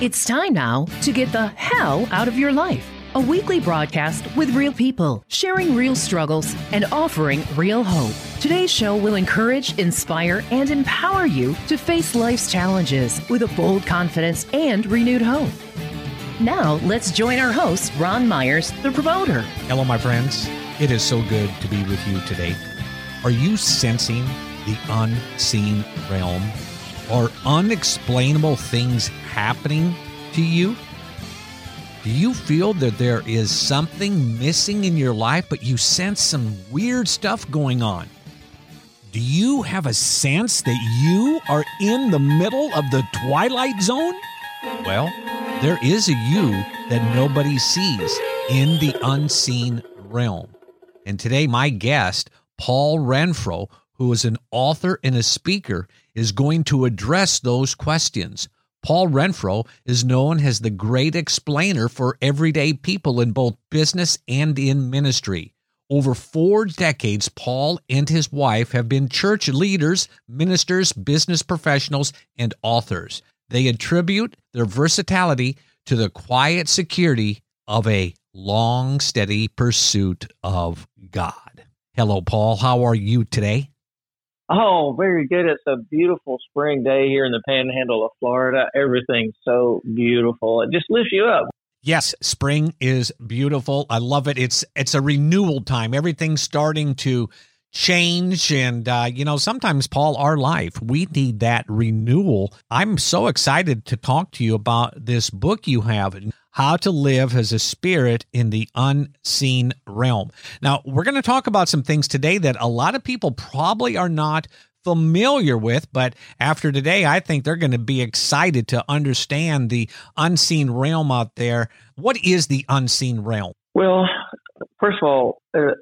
It's time now to get the hell out of your life. A weekly broadcast with real people, sharing real struggles and offering real hope. Today's show will encourage, inspire, and empower you to face life's challenges with a bold confidence and renewed hope. Now, let's join our host, Ron Myers, the promoter. Hello, my friends. It is so good to be with you today. Are you sensing the unseen realm? Are unexplainable things happening to you? Do you feel that there is something missing in your life, but you sense some weird stuff going on? Do you have a sense that you are in the middle of the twilight zone? Well, there is a you that nobody sees in the unseen realm. And today, my guest, Paul Renfroe, who is an author and a speaker, is going to address those questions. Paul Renfroe is known as the great explainer for everyday people in both business and in ministry. Over four decades, Paul and his wife have been church leaders, ministers, business professionals, and authors. They attribute their versatility to the quiet security of a long, steady pursuit of God. Hello, Paul. How are you today? Oh, very good. It's a beautiful spring day here in the panhandle of Florida. Everything's so beautiful. It just lifts you up. Yes, spring is beautiful. I love it. It's it's a renewal time. Everything's starting to change and uh, you know sometimes paul our life we need that renewal. I'm so excited to talk to you about this book you have how to live as a spirit in the unseen realm. Now we're going to talk about some things today that a lot of people probably are not familiar with but after today i think they're going to be excited to understand the unseen realm out there. What is the unseen realm? Well first of all uh,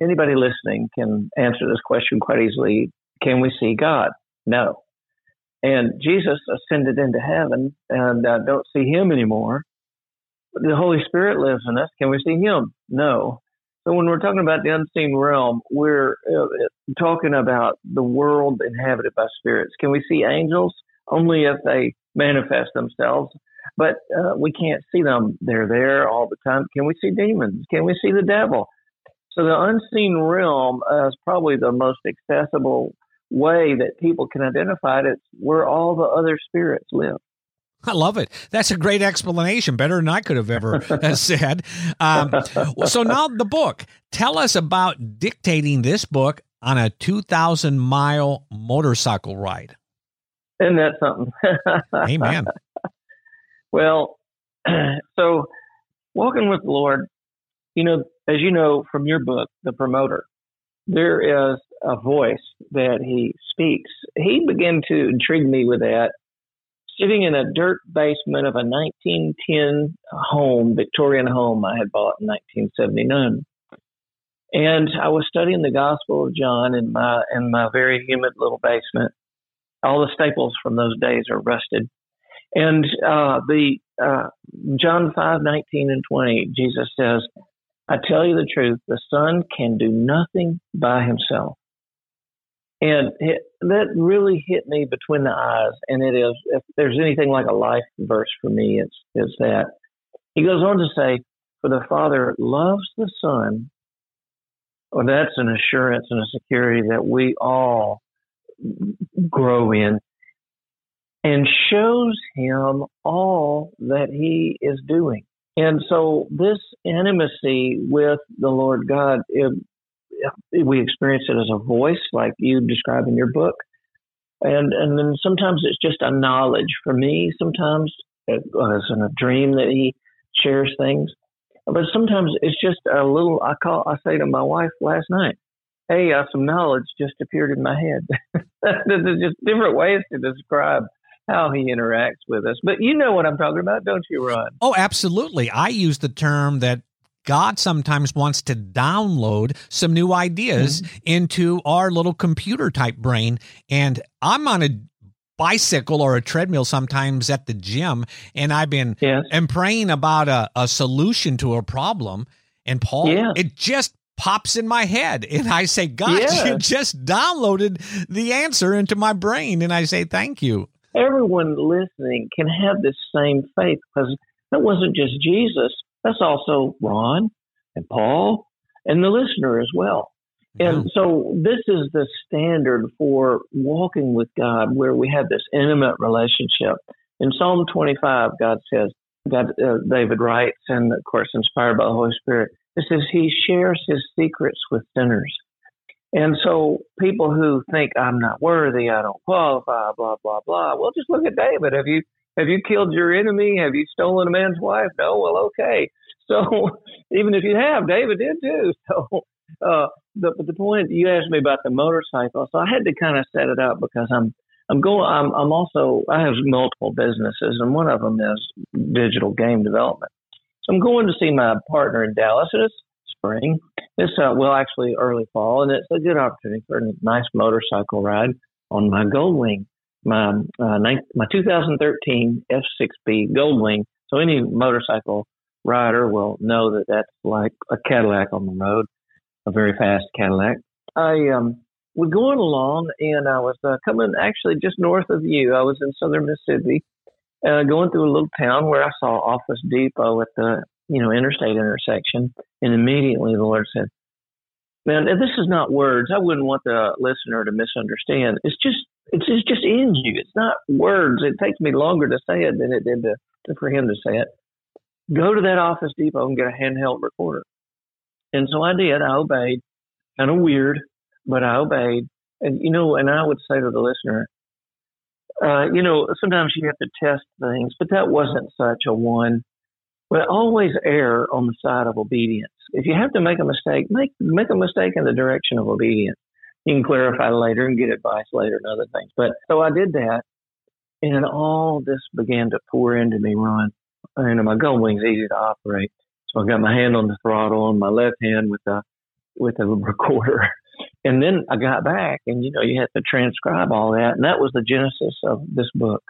anybody listening can answer this question quite easily. Can we see God? No. And Jesus ascended into heaven and uh, don't see him anymore. The Holy Spirit lives in us. Can we see him? No. So when we're talking about the unseen realm, we're uh, talking about the world inhabited by spirits. Can we see angels? Only if they manifest themselves. But uh, we can't see them. They're there all the time. Can we see demons? Can we see the devil? So the unseen realm is probably the most accessible way that people can identify it. It's where all the other spirits live. I love it. That's a great explanation, better than I could have ever said. Um, so now the book. Tell us about dictating this book on a 2,000 mile motorcycle ride. Isn't that something? Amen. Well, so walking with the Lord, you know, as you know from your book, The Promoter, there is a voice that he speaks. He began to intrigue me with that. Sitting in a dirt basement of a 1910 home, Victorian home I had bought in 1979. And I was studying the Gospel of John in my in my very humid little basement. All the staples from those days are rusted. And uh, the uh, John 5, 19 and 20, Jesus says, I tell you the truth, the Son can do nothing by himself. And it, that really hit me between the eyes. And it is, if there's anything like a life verse for me, it's, it's that. He goes on to say, For the Father loves the Son. Well, that's an assurance and a security that we all grow in and shows him all that he is doing. And so this intimacy with the Lord God, it, we experience it as a voice, like you describe in your book. And, and then sometimes it's just a knowledge for me. Sometimes it's in a dream that he shares things. But sometimes it's just a little, I call, I say to my wife last night, Hey, uh, some knowledge just appeared in my head. There's just different ways to describe how he interacts with us. But you know what I'm talking about, don't you, Ron? Oh, absolutely. I use the term that God sometimes wants to download some new ideas mm-hmm. into our little computer type brain. And I'm on a bicycle or a treadmill sometimes at the gym, and I've been and praying about a, a solution to a problem. And Paul, yeah. it just pops in my head and I say, God, yeah. you just downloaded the answer into my brain. And I say, thank you. Everyone listening can have this same faith because that wasn't just Jesus. That's also Ron and Paul and the listener as well. And so this is the standard for walking with God where we have this intimate relationship. In Psalm 25, God says, God, uh, David writes, and of course inspired by the Holy Spirit, it says he shares his secrets with sinners. And so people who think I'm not worthy, I don't qualify, blah blah blah. Well, just look at David. Have you have you killed your enemy? Have you stolen a man's wife? No. Well, okay. So even if you have, David did too. So, uh, the, the point you asked me about the motorcycle, so I had to kind of set it up because I'm I'm going. I'm, I'm also. I have multiple businesses, and one of them is digital game development. So I'm going to see my partner in Dallas, and it's spring. It's uh, well, actually early fall, and it's a good opportunity for a nice motorcycle ride on my Goldwing, my uh, my 2013 F6B Goldwing. So any motorcycle rider will know that that's like a Cadillac on the road, a very fast Cadillac. I um we're going along, and I was uh, coming actually just north of you. I was in southern Mississippi, uh, going through a little town where I saw Office Depot at the you know interstate intersection, and immediately the Lord said, "Man, this is not words. I wouldn't want the listener to misunderstand. It's just it's, it's just in you. It's not words. It takes me longer to say it than it did to, to for him to say it. Go to that Office Depot and get a handheld recorder." And so I did. I obeyed. Kind of weird but I obeyed. And, you know, and I would say to the listener, uh, you know, sometimes you have to test things, but that wasn't such a one. But always err on the side of obedience. If you have to make a mistake, make make a mistake in the direction of obedience. You can clarify later and get advice later and other things. But so I did that, and all this began to pour into me, Ron. And my Goldwing's easy to operate, so I got my hand on the throttle on my left hand with a with a recorder, and then I got back, and you know, you had to transcribe all that, and that was the genesis of this book.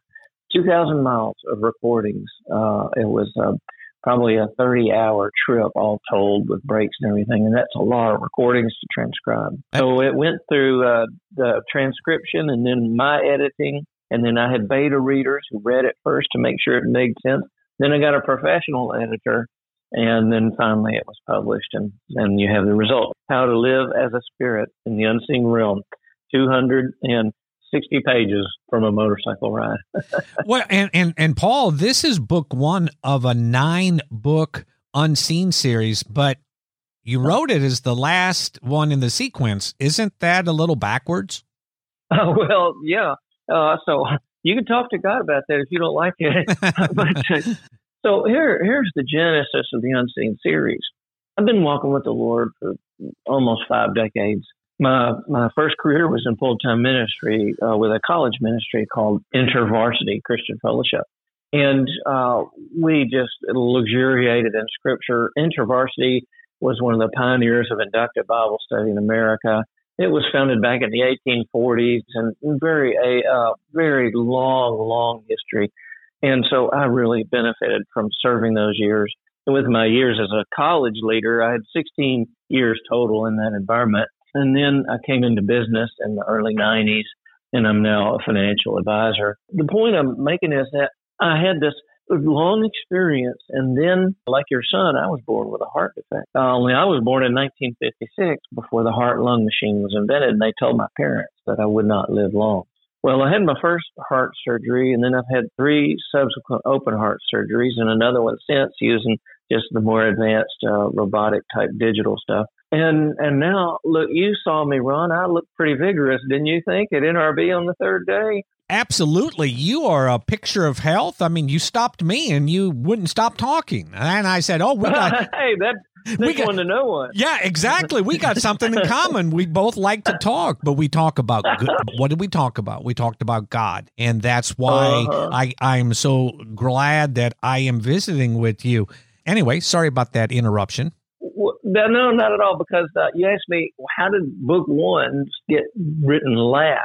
Two thousand miles of recordings. Uh, it was uh, probably a thirty-hour trip, all told, with breaks and everything, and that's a lot of recordings to transcribe. So it went through uh, the transcription, and then my editing, and then I had beta readers who read it first to make sure it made sense. Then I got a professional editor and then finally it was published and, and you have the result. How to live as a spirit in the unseen realm. 260 pages from a motorcycle ride. well, and, and, and Paul, this is book one of a nine book unseen series, but you wrote it as the last one in the sequence. Isn't that a little backwards? Oh, well, yeah. Uh, so you can talk to God about that if you don't like it. but uh, so here, here's the genesis of the Unseen series. I've been walking with the Lord for almost five decades. My my first career was in full time ministry uh, with a college ministry called InterVarsity Christian Fellowship, and uh, we just luxuriated in Scripture. InterVarsity was one of the pioneers of inductive Bible study in America. It was founded back in the 1840s and very a uh, very long, long history. And so I really benefited from serving those years. And with my years as a college leader, I had 16 years total in that environment. And then I came into business in the early 90s, and I'm now a financial advisor. The point I'm making is that I had this long experience, and then, like your son, I was born with a heart defect. Uh, only I was born in 1956 before the heart lung machine was invented, and they told my parents that I would not live long. Well, I had my first heart surgery, and then I've had three subsequent open heart surgeries, and another one since using just the more advanced uh, robotic type digital stuff. And and now look, you saw me run. I looked pretty vigorous, didn't you think, at NRB on the third day? Absolutely. You are a picture of health. I mean, you stopped me and you wouldn't stop talking. And I said, "Oh, we got Hey, that we got, one to know one. Yeah, exactly. We got something in common. We both like to talk, but we talk about good. What did we talk about? We talked about God, and that's why uh-huh. I I'm so glad that I am visiting with you. Anyway, sorry about that interruption. No, not at all. Because uh, you asked me how did book one get written last?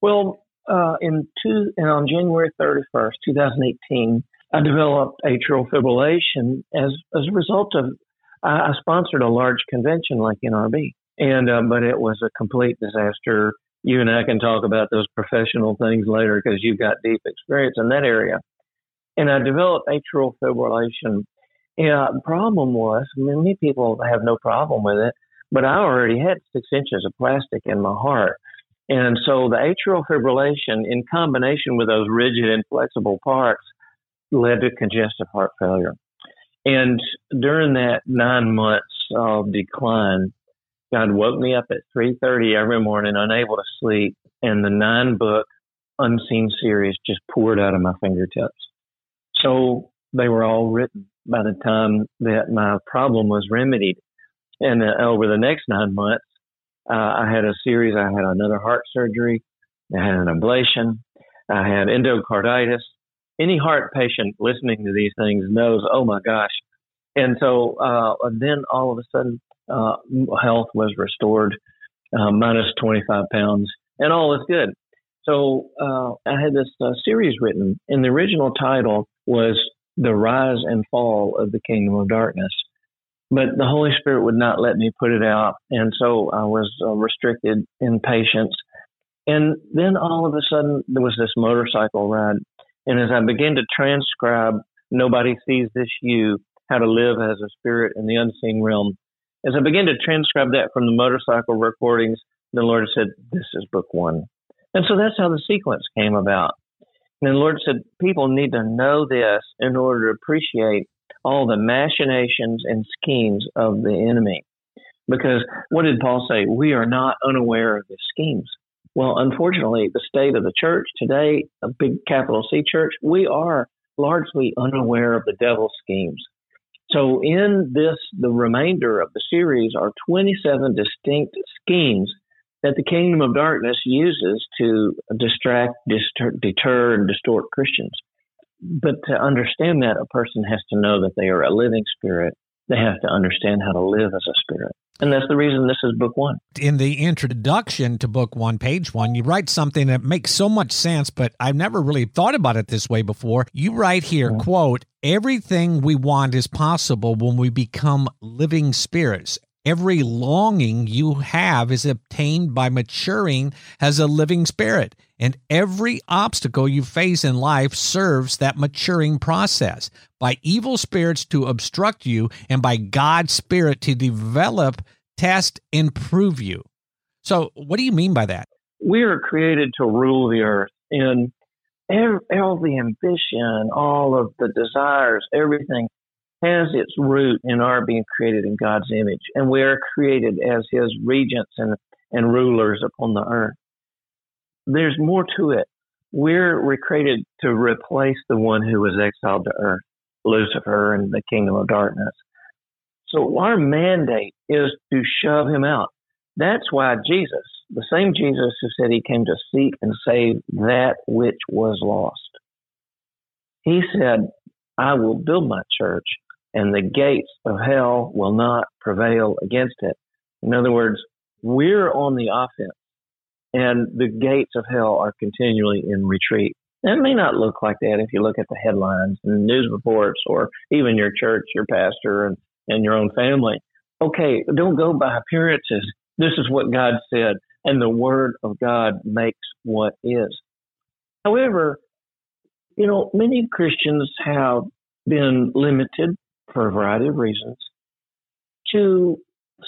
Well, uh, in two and on January thirty first, two thousand eighteen. I developed atrial fibrillation as as a result of I, I sponsored a large convention like NRB, and uh, but it was a complete disaster. you and I can talk about those professional things later because you've got deep experience in that area. And I developed atrial fibrillation. Yeah, the problem was many people have no problem with it, but I already had six inches of plastic in my heart. And so the atrial fibrillation, in combination with those rigid, and flexible parts, led to congestive heart failure. And during that nine months of decline, God woke me up at 3:30 every morning, unable to sleep, and the nine book Unseen series just poured out of my fingertips. So they were all written by the time that my problem was remedied. And uh, over the next nine months, uh, I had a series. I had another heart surgery. I had an ablation. I had endocarditis. Any heart patient listening to these things knows, oh my gosh. And so uh, then all of a sudden, uh, health was restored, uh, minus 25 pounds, and all is good. So uh, I had this uh, series written, and the original title was The Rise and Fall of the Kingdom of Darkness. But the Holy Spirit would not let me put it out, and so I was uh, restricted in patience. And then all of a sudden, there was this motorcycle ride. And as I began to transcribe Nobody Sees This You, How to Live as a Spirit in the Unseen Realm, as I began to transcribe that from the motorcycle recordings, the Lord said, This is book one. And so that's how the sequence came about. And the Lord said, People need to know this in order to appreciate all the machinations and schemes of the enemy. Because what did Paul say? We are not unaware of his schemes. Well, unfortunately, the state of the church today, a big capital C church, we are largely unaware of the devil's schemes. So in this, the remainder of the series are 27 distinct schemes that the kingdom of darkness uses to distract, distur- deter, and distort Christians. But to understand that, a person has to know that they are a living spirit. They have to understand how to live as a spirit. And that's the reason this is book one. In the introduction to book one, page one, you write something that makes so much sense, but I've never really thought about it this way before. You write here, mm-hmm. quote, everything we want is possible when we become living spirits. Every longing you have is obtained by maturing as a living spirit. And every obstacle you face in life serves that maturing process by evil spirits to obstruct you and by God's spirit to develop, test, and prove you. So, what do you mean by that? We are created to rule the earth and all the ambition, all of the desires, everything has its root in our being created in God's image, and we are created as His regents and, and rulers upon the earth. There's more to it. We're, we're created to replace the one who was exiled to earth, Lucifer and the kingdom of darkness. So our mandate is to shove him out. That's why Jesus, the same Jesus who said he came to seek and save that which was lost, he said, I will build my church and the gates of hell will not prevail against it. In other words, we're on the offense and the gates of hell are continually in retreat. It may not look like that if you look at the headlines and news reports or even your church, your pastor, and, and your own family. Okay, don't go by appearances. This is what God said, and the word of God makes what is. However, you know, many Christians have been limited for a variety of reasons, to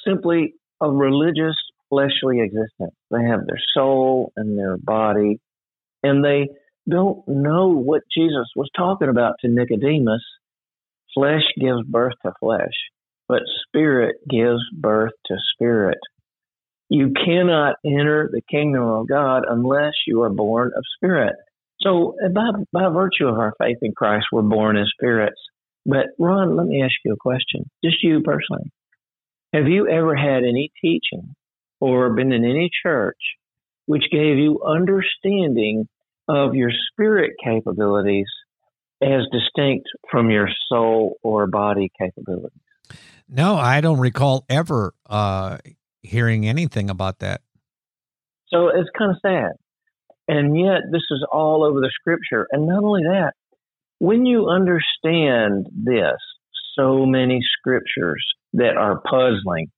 simply a religious fleshly existence. They have their soul and their body, and they don't know what Jesus was talking about to Nicodemus. Flesh gives birth to flesh, but spirit gives birth to spirit. You cannot enter the kingdom of God unless you are born of spirit. So, by, by virtue of our faith in Christ, we're born as spirits. But Ron, let me ask you a question, just you personally. Have you ever had any teaching or been in any church which gave you understanding of your spirit capabilities as distinct from your soul or body capabilities? No, I don't recall ever uh, hearing anything about that. So it's kind of sad. And yet, this is all over the scripture. And not only that, when you understand this, so many scriptures that are puzzling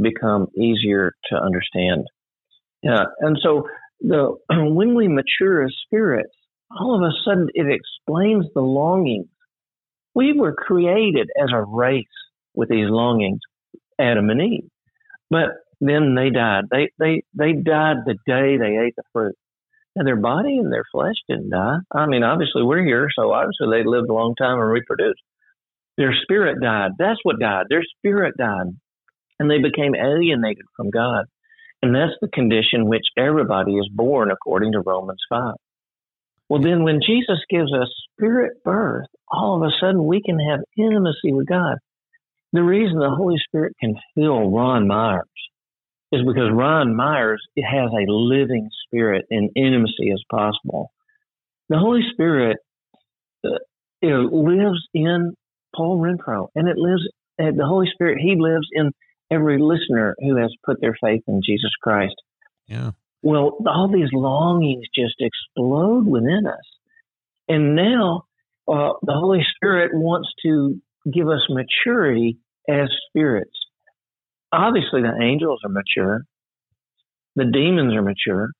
become easier to understand. Yeah, and so the when we mature as spirits, all of a sudden it explains the longings. We were created as a race with these longings, Adam and Eve. But then they died. They they they died the day they ate the fruit. And their body and their flesh didn't die. I mean, obviously we're here, so obviously they lived a long time and reproduced. Their spirit died. That's what died. Their spirit died. And they became alienated from God. And that's the condition which everybody is born according to Romans 5. Well, then when Jesus gives us spirit birth, all of a sudden we can have intimacy with God. The reason the Holy Spirit can fill Ron Myers is because Ron Myers has a living spirit and intimacy as possible. The Holy Spirit uh, you know, lives in Paul Renfroe, and it lives. Uh, the Holy Spirit, He lives in every listener who has put their faith in Jesus Christ. Yeah. Well, all these longings just explode within us, and now uh, the Holy Spirit wants to give us maturity as spirits obviously the angels are mature, the demons are mature,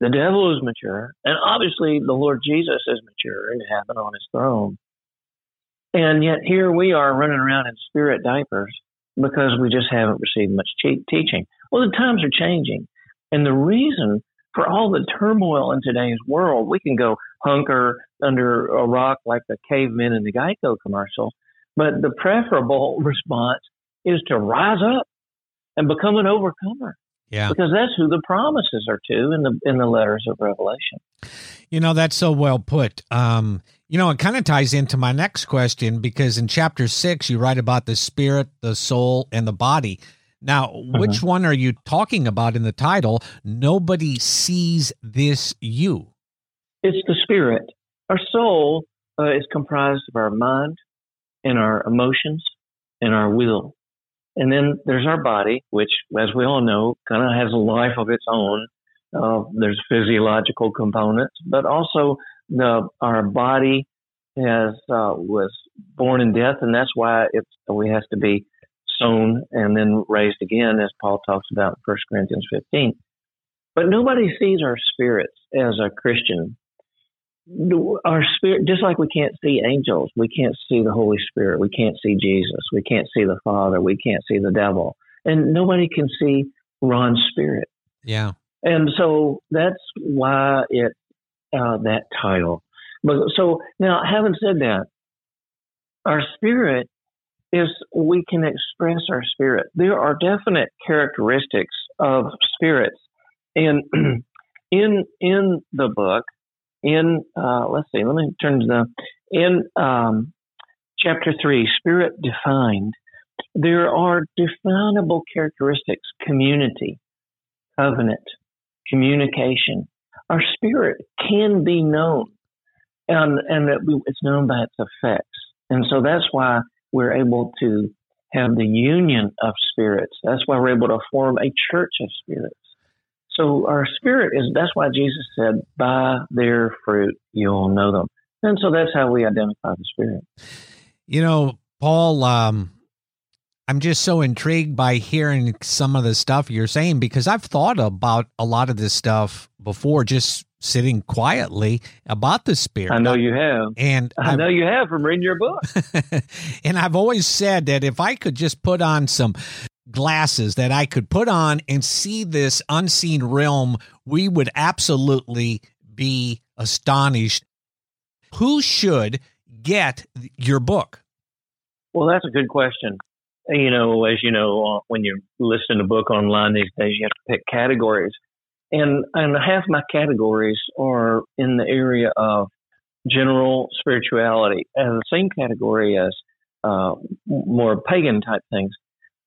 the devil is mature, and obviously the Lord Jesus is mature in heaven on his throne. And yet here we are running around in spirit diapers because we just haven't received much teaching. Well, the times are changing. And the reason for all the turmoil in today's world, we can go hunker under a rock like the cavemen in the Geico commercial, but the preferable response is to rise up and become an overcomer. Yeah. Because that's who the promises are to in the in the letters of Revelation. You know, that's so well put. Um, you know, it kind of ties into my next question because in chapter six, you write about the spirit, the soul, and the body. Now, mm-hmm. which one are you talking about in the title? Nobody sees this you. It's the spirit. Our soul uh, is comprised of our mind and our emotions and our will. And then there's our body, which, as we all know, kind of has a life of its own. Uh, there's physiological components, but also the our body has uh, was born in death, and that's why it's we has to be sown and then raised again, as Paul talks about in 1 Corinthians 15. But nobody sees our spirits as a Christian our spirit, just like we can't see angels, we can't see the Holy Spirit, we can't see Jesus, we can't see the Father, we can't see the devil, and nobody can see Ron's spirit. Yeah, and so that's why it uh, that title. But so now, having said that, our spirit is we can express our spirit. There are definite characteristics of spirits, and in in the book in uh, let's see, let me turn to the in um, chapter three, spirit defined. There are definable characteristics: community, covenant, communication. Our spirit can be known, and and that it's known by its effects, and so that's why we're able to have the union of spirits. That's why we're able to form a church of spirits. So our spirit is, that's why Jesus said, by their fruit you'll know them. And so that's how we identify the spirit. You know, Paul, um, I'm just so intrigued by hearing some of the stuff you're saying because I've thought about a lot of this stuff before, just sitting quietly about the spirit. I know you have. And I I've, know you have from reading your book. and I've always said that if I could just put on some glasses that I could put on and see this unseen realm, we would absolutely be astonished. Who should get your book? Well, that's a good question. You know, as you know, uh, when you listen to book online these days, you have to pick categories, and and half my categories are in the area of general spirituality, and the same category as uh, more pagan type things.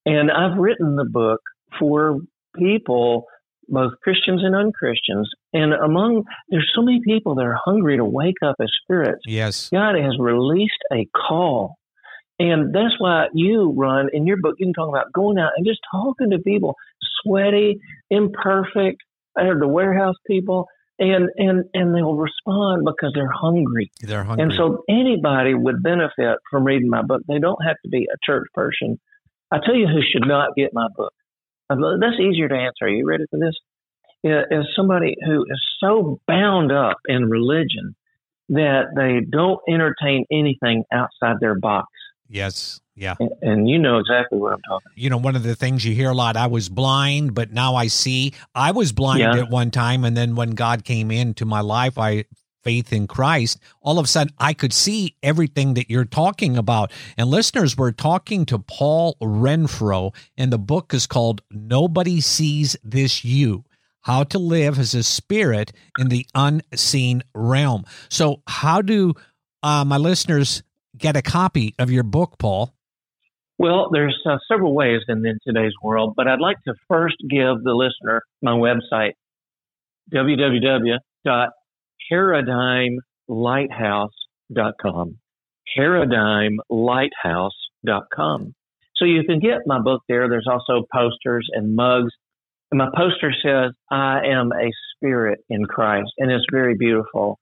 And I've written the book for people, both Christians and unchristians. And among, there's so many people that are hungry to wake up as spirits. Yes. God has released a call. And that's why you run in your book, you can talk about going out and just talking to people, sweaty, imperfect, or the warehouse people, and and and they'll respond because they're hungry. They're hungry. And so anybody would benefit from reading my book. They don't have to be a church person. I tell you who should not get my book. That's easier to answer. Are you ready for this? is somebody who is so bound up in religion that they don't entertain anything outside their box. Yes. Yeah. And, and, you know exactly what I'm talking. You know, one of the things you hear a lot, I was blind, but now I see. I was blind yeah. at one time and then when God came into my life, I faith in Christ, all of a sudden I could see everything that you're talking about. And listeners, we're talking to Paul Renfroe, and the book is called Nobody Sees This You How to Live as a Spirit in the Unseen Realm. So, how do uh, my listeners get a copy of your book, Paul? Well, there's uh, several ways in, in today's world, but I'd like to first give the listener my website, www paradigmlighthouse.com. Paradigmlighthouse.com. So you can get my book there. There's also posters and mugs. And my poster says, I am a spirit in Christ. And it's very beautiful.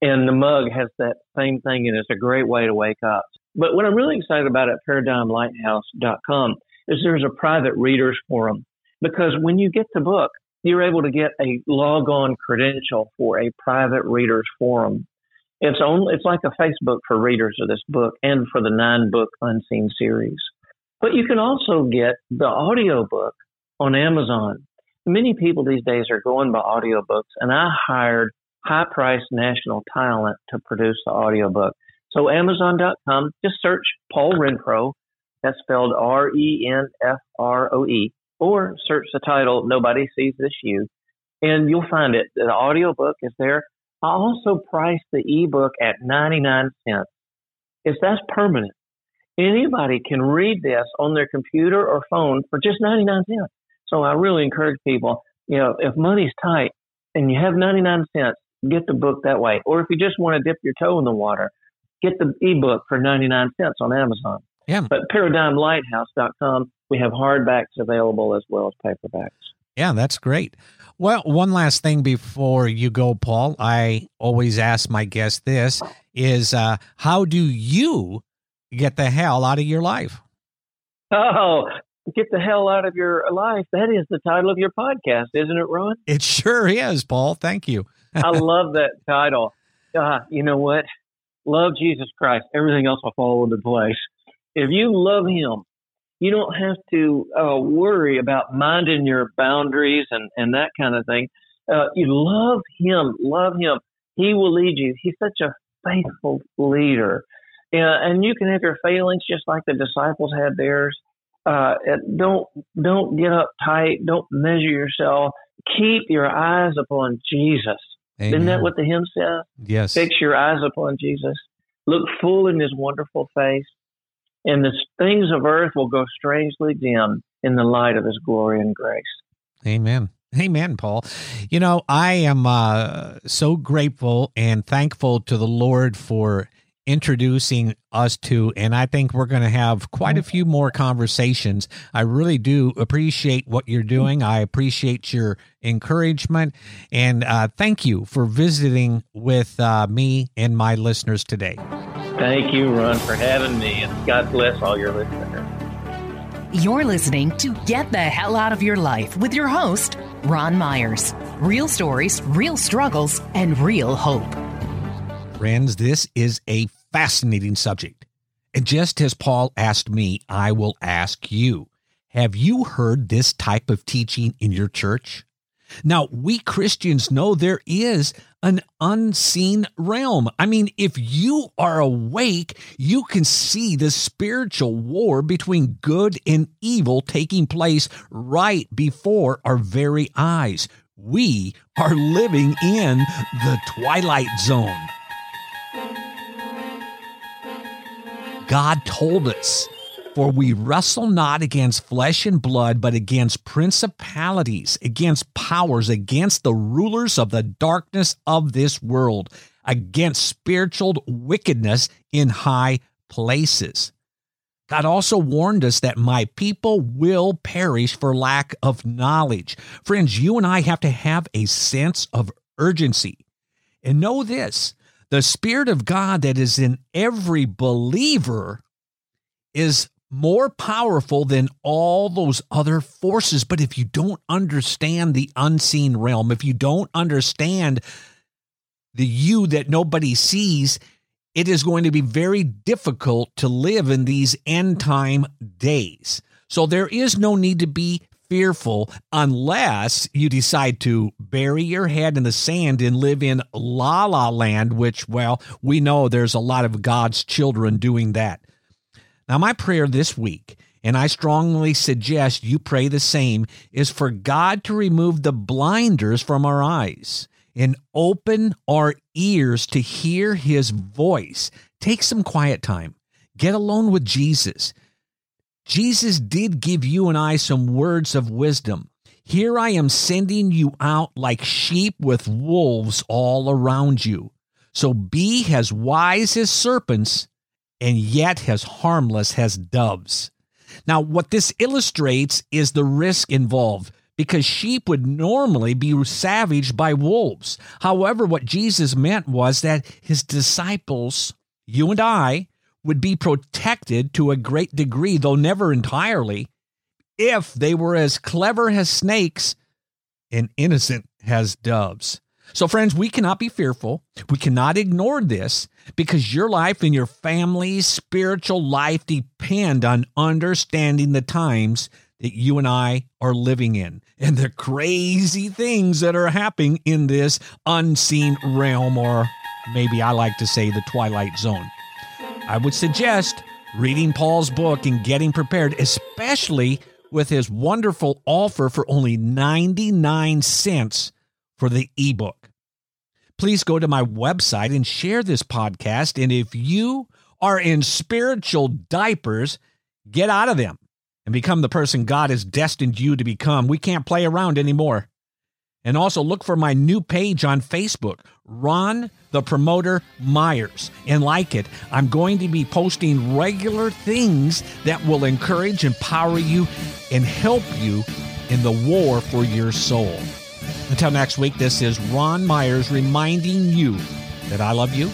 And the mug has that same thing, and it's a great way to wake up. But what I'm really excited about at paradigmlighthouse.com is there's a private readers forum because when you get the book, you're able to get a log on credential for a private readers forum. It's only it's like a Facebook for readers of this book and for the nine book unseen series. But you can also get the audio book on Amazon. Many people these days are going by audiobooks, and I hired high priced national talent to produce the audiobook. So Amazon.com, just search Paul Renfroe. That's spelled R E N F R O E or search the title Nobody Sees This You and you'll find it. The audiobook is there. I also priced the ebook at 99 cents. If that's permanent, anybody can read this on their computer or phone for just 99 cents. So I really encourage people, you know, if money's tight and you have 99 cents, get the book that way. Or if you just want to dip your toe in the water, get the ebook for 99 cents on Amazon. Yeah. But paradigmlighthouse.com we have hardbacks available as well as paperbacks. Yeah, that's great. Well, one last thing before you go, Paul. I always ask my guests this is uh, how do you get the hell out of your life? Oh, get the hell out of your life. That is the title of your podcast, isn't it, Ron? It sure is, Paul. Thank you. I love that title. Uh, you know what? Love Jesus Christ. Everything else will fall into place. If you love Him, you don't have to uh, worry about minding your boundaries and, and that kind of thing. Uh, you love him, love him. He will lead you. He's such a faithful leader. and you can have your failings just like the disciples had theirs. Uh, don't don't get uptight. Don't measure yourself. Keep your eyes upon Jesus. Amen. Isn't that what the hymn says? Yes. Fix your eyes upon Jesus. Look full in His wonderful face and the things of earth will go strangely dim in the light of his glory and grace. Amen. Amen, Paul. You know, I am uh, so grateful and thankful to the Lord for introducing us to, and I think we're going to have quite a few more conversations. I really do appreciate what you're doing. I appreciate your encouragement, and uh, thank you for visiting with uh, me and my listeners today. Thank you, Ron, for having me, and God bless all your listeners. You're listening to Get the Hell Out of Your Life with your host, Ron Myers. Real stories, real struggles, and real hope. Friends, this is a fascinating subject. And just as Paul asked me, I will ask you Have you heard this type of teaching in your church? Now, we Christians know there is an unseen realm. I mean, if you are awake, you can see the spiritual war between good and evil taking place right before our very eyes. We are living in the twilight zone. God told us for we wrestle not against flesh and blood, but against principalities, against powers, against the rulers of the darkness of this world, against spiritual wickedness in high places. God also warned us that my people will perish for lack of knowledge. Friends, you and I have to have a sense of urgency. And know this the Spirit of God that is in every believer is more powerful than all those other forces. But if you don't understand the unseen realm, if you don't understand the you that nobody sees, it is going to be very difficult to live in these end time days. So there is no need to be fearful unless you decide to bury your head in the sand and live in la la land, which, well, we know there's a lot of God's children doing that. Now, my prayer this week, and I strongly suggest you pray the same, is for God to remove the blinders from our eyes and open our ears to hear his voice. Take some quiet time. Get alone with Jesus. Jesus did give you and I some words of wisdom. Here I am sending you out like sheep with wolves all around you. So be as wise as serpents and yet as harmless as doves. Now, what this illustrates is the risk involved because sheep would normally be savaged by wolves. However, what Jesus meant was that his disciples, you and I, would be protected to a great degree, though never entirely, if they were as clever as snakes and innocent as doves. So, friends, we cannot be fearful. We cannot ignore this because your life and your family's spiritual life depend on understanding the times that you and I are living in and the crazy things that are happening in this unseen realm, or maybe I like to say the twilight zone. I would suggest reading Paul's book and getting prepared, especially with his wonderful offer for only 99 cents for the ebook. Please go to my website and share this podcast. And if you are in spiritual diapers, get out of them and become the person God has destined you to become. We can't play around anymore. And also look for my new page on Facebook, Ron the Promoter Myers, and like it. I'm going to be posting regular things that will encourage, empower you, and help you in the war for your soul. Until next week, this is Ron Myers reminding you that I love you,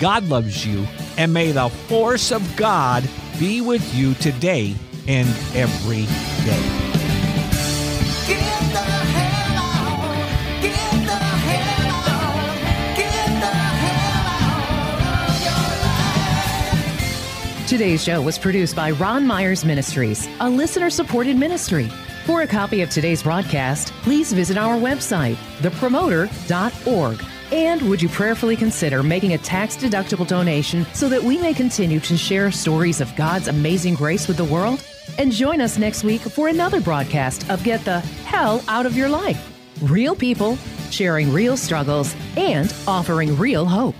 God loves you, and may the force of God be with you today and every day. Today's show was produced by Ron Myers Ministries, a listener supported ministry. For a copy of today's broadcast, please visit our website, thepromoter.org. And would you prayerfully consider making a tax deductible donation so that we may continue to share stories of God's amazing grace with the world? And join us next week for another broadcast of Get the Hell Out of Your Life. Real people sharing real struggles and offering real hope.